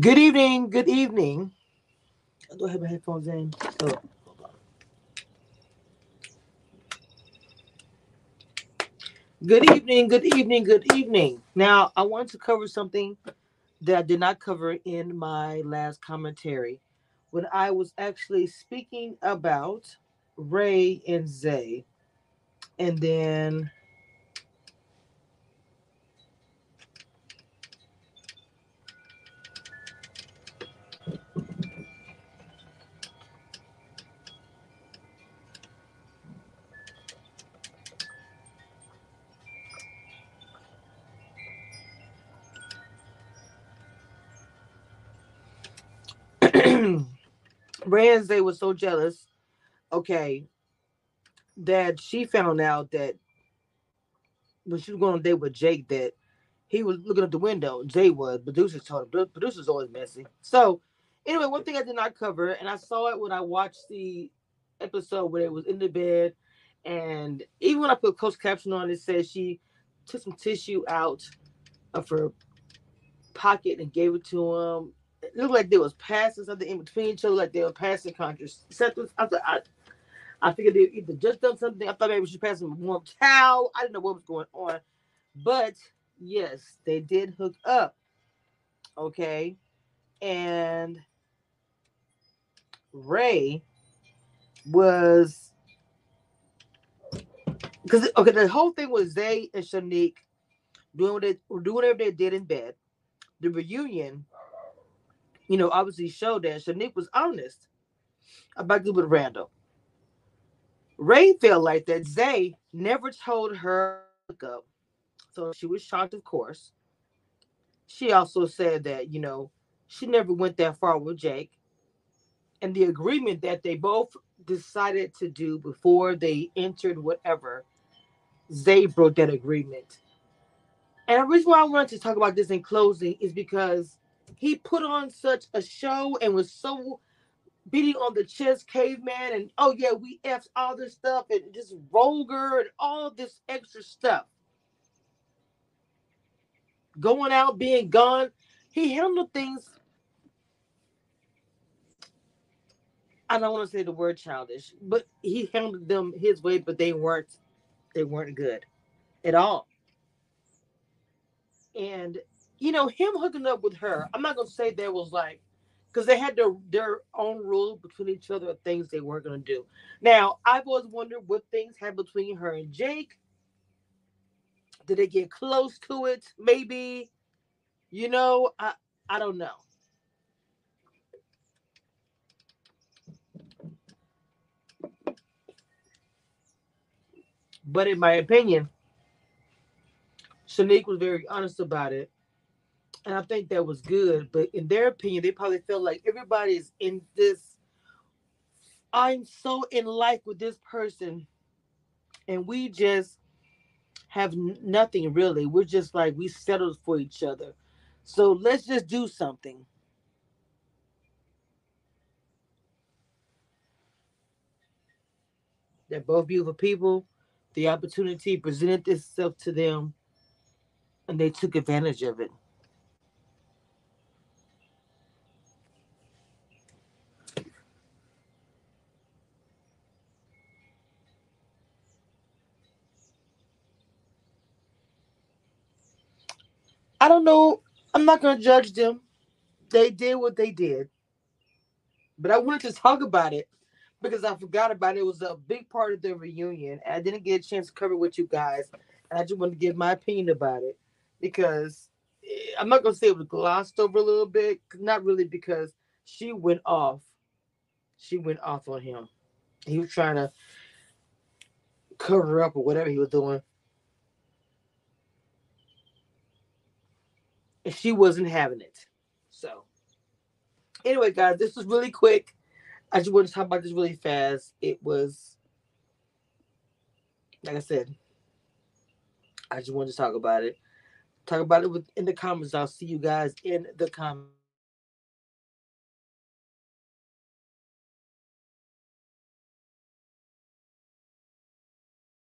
Good evening. Good evening. Do I have my headphones in? Oh, Good evening. Good evening. Good evening. Now, I want to cover something that I did not cover in my last commentary when I was actually speaking about Ray and Zay. And then Zay was so jealous, okay, that she found out that when she was going on a date with Jake, that he was looking at the window. Jay was. Producers told him. Producers always messy. So, anyway, one thing I did not cover, and I saw it when I watched the episode where it was in the bed, and even when I put closed caption on, it says she took some tissue out of her pocket and gave it to him. Looked like they was passing something in between each other, like they were passing contraceptives. I thought I, I figured they either just done something. I thought maybe she passed him a warm towel. I didn't know what was going on, but yes, they did hook up. Okay, and Ray was because okay, the whole thing was they and Shanique doing what they doing whatever they did in bed. The reunion, you know, obviously showed that Shanique was honest about with Randall. Ray felt like that Zay never told her up. So she was shocked, of course. She also said that, you know, she never went that far with Jake. And the agreement that they both decided to do before they entered whatever, Zay broke that agreement. And the reason why I wanted to talk about this in closing is because he put on such a show and was so beating on the chest caveman and oh yeah we f all this stuff and just vulgar and all this extra stuff. Going out being gone he handled things. I don't want to say the word childish but he handled them his way but they weren't they weren't good at all. And you know him hooking up with her i'm not gonna say there was like because they had their their own rules between each other of things they weren't to do. Now, I've always wondered what things had between her and Jake. Did they get close to it? Maybe, you know, I I don't know. But in my opinion, Shanique was very honest about it and I think that was good. But in their opinion, they probably felt like everybody's in this. I'm so in like with this person, and we just have nothing really. We're just like we settled for each other. So let's just do something. They're both beautiful people. The opportunity presented itself to them, and they took advantage of it. I don't know. I'm not going to judge them. They did what they did. But I wanted to talk about it because I forgot about it. It was a big part of the reunion. And I didn't get a chance to cover with you guys. And I just wanted to give my opinion about it because eh, I'm not going to say it was glossed over a little bit. Not really because she went off. She went off on him. He was trying to cover up or whatever he was doing. She wasn't having it. So, anyway, guys, this was really quick. I just want to talk about this really fast. It was, like I said, I just wanted to talk about it. Talk about it in the comments. I'll see you guys in the comments.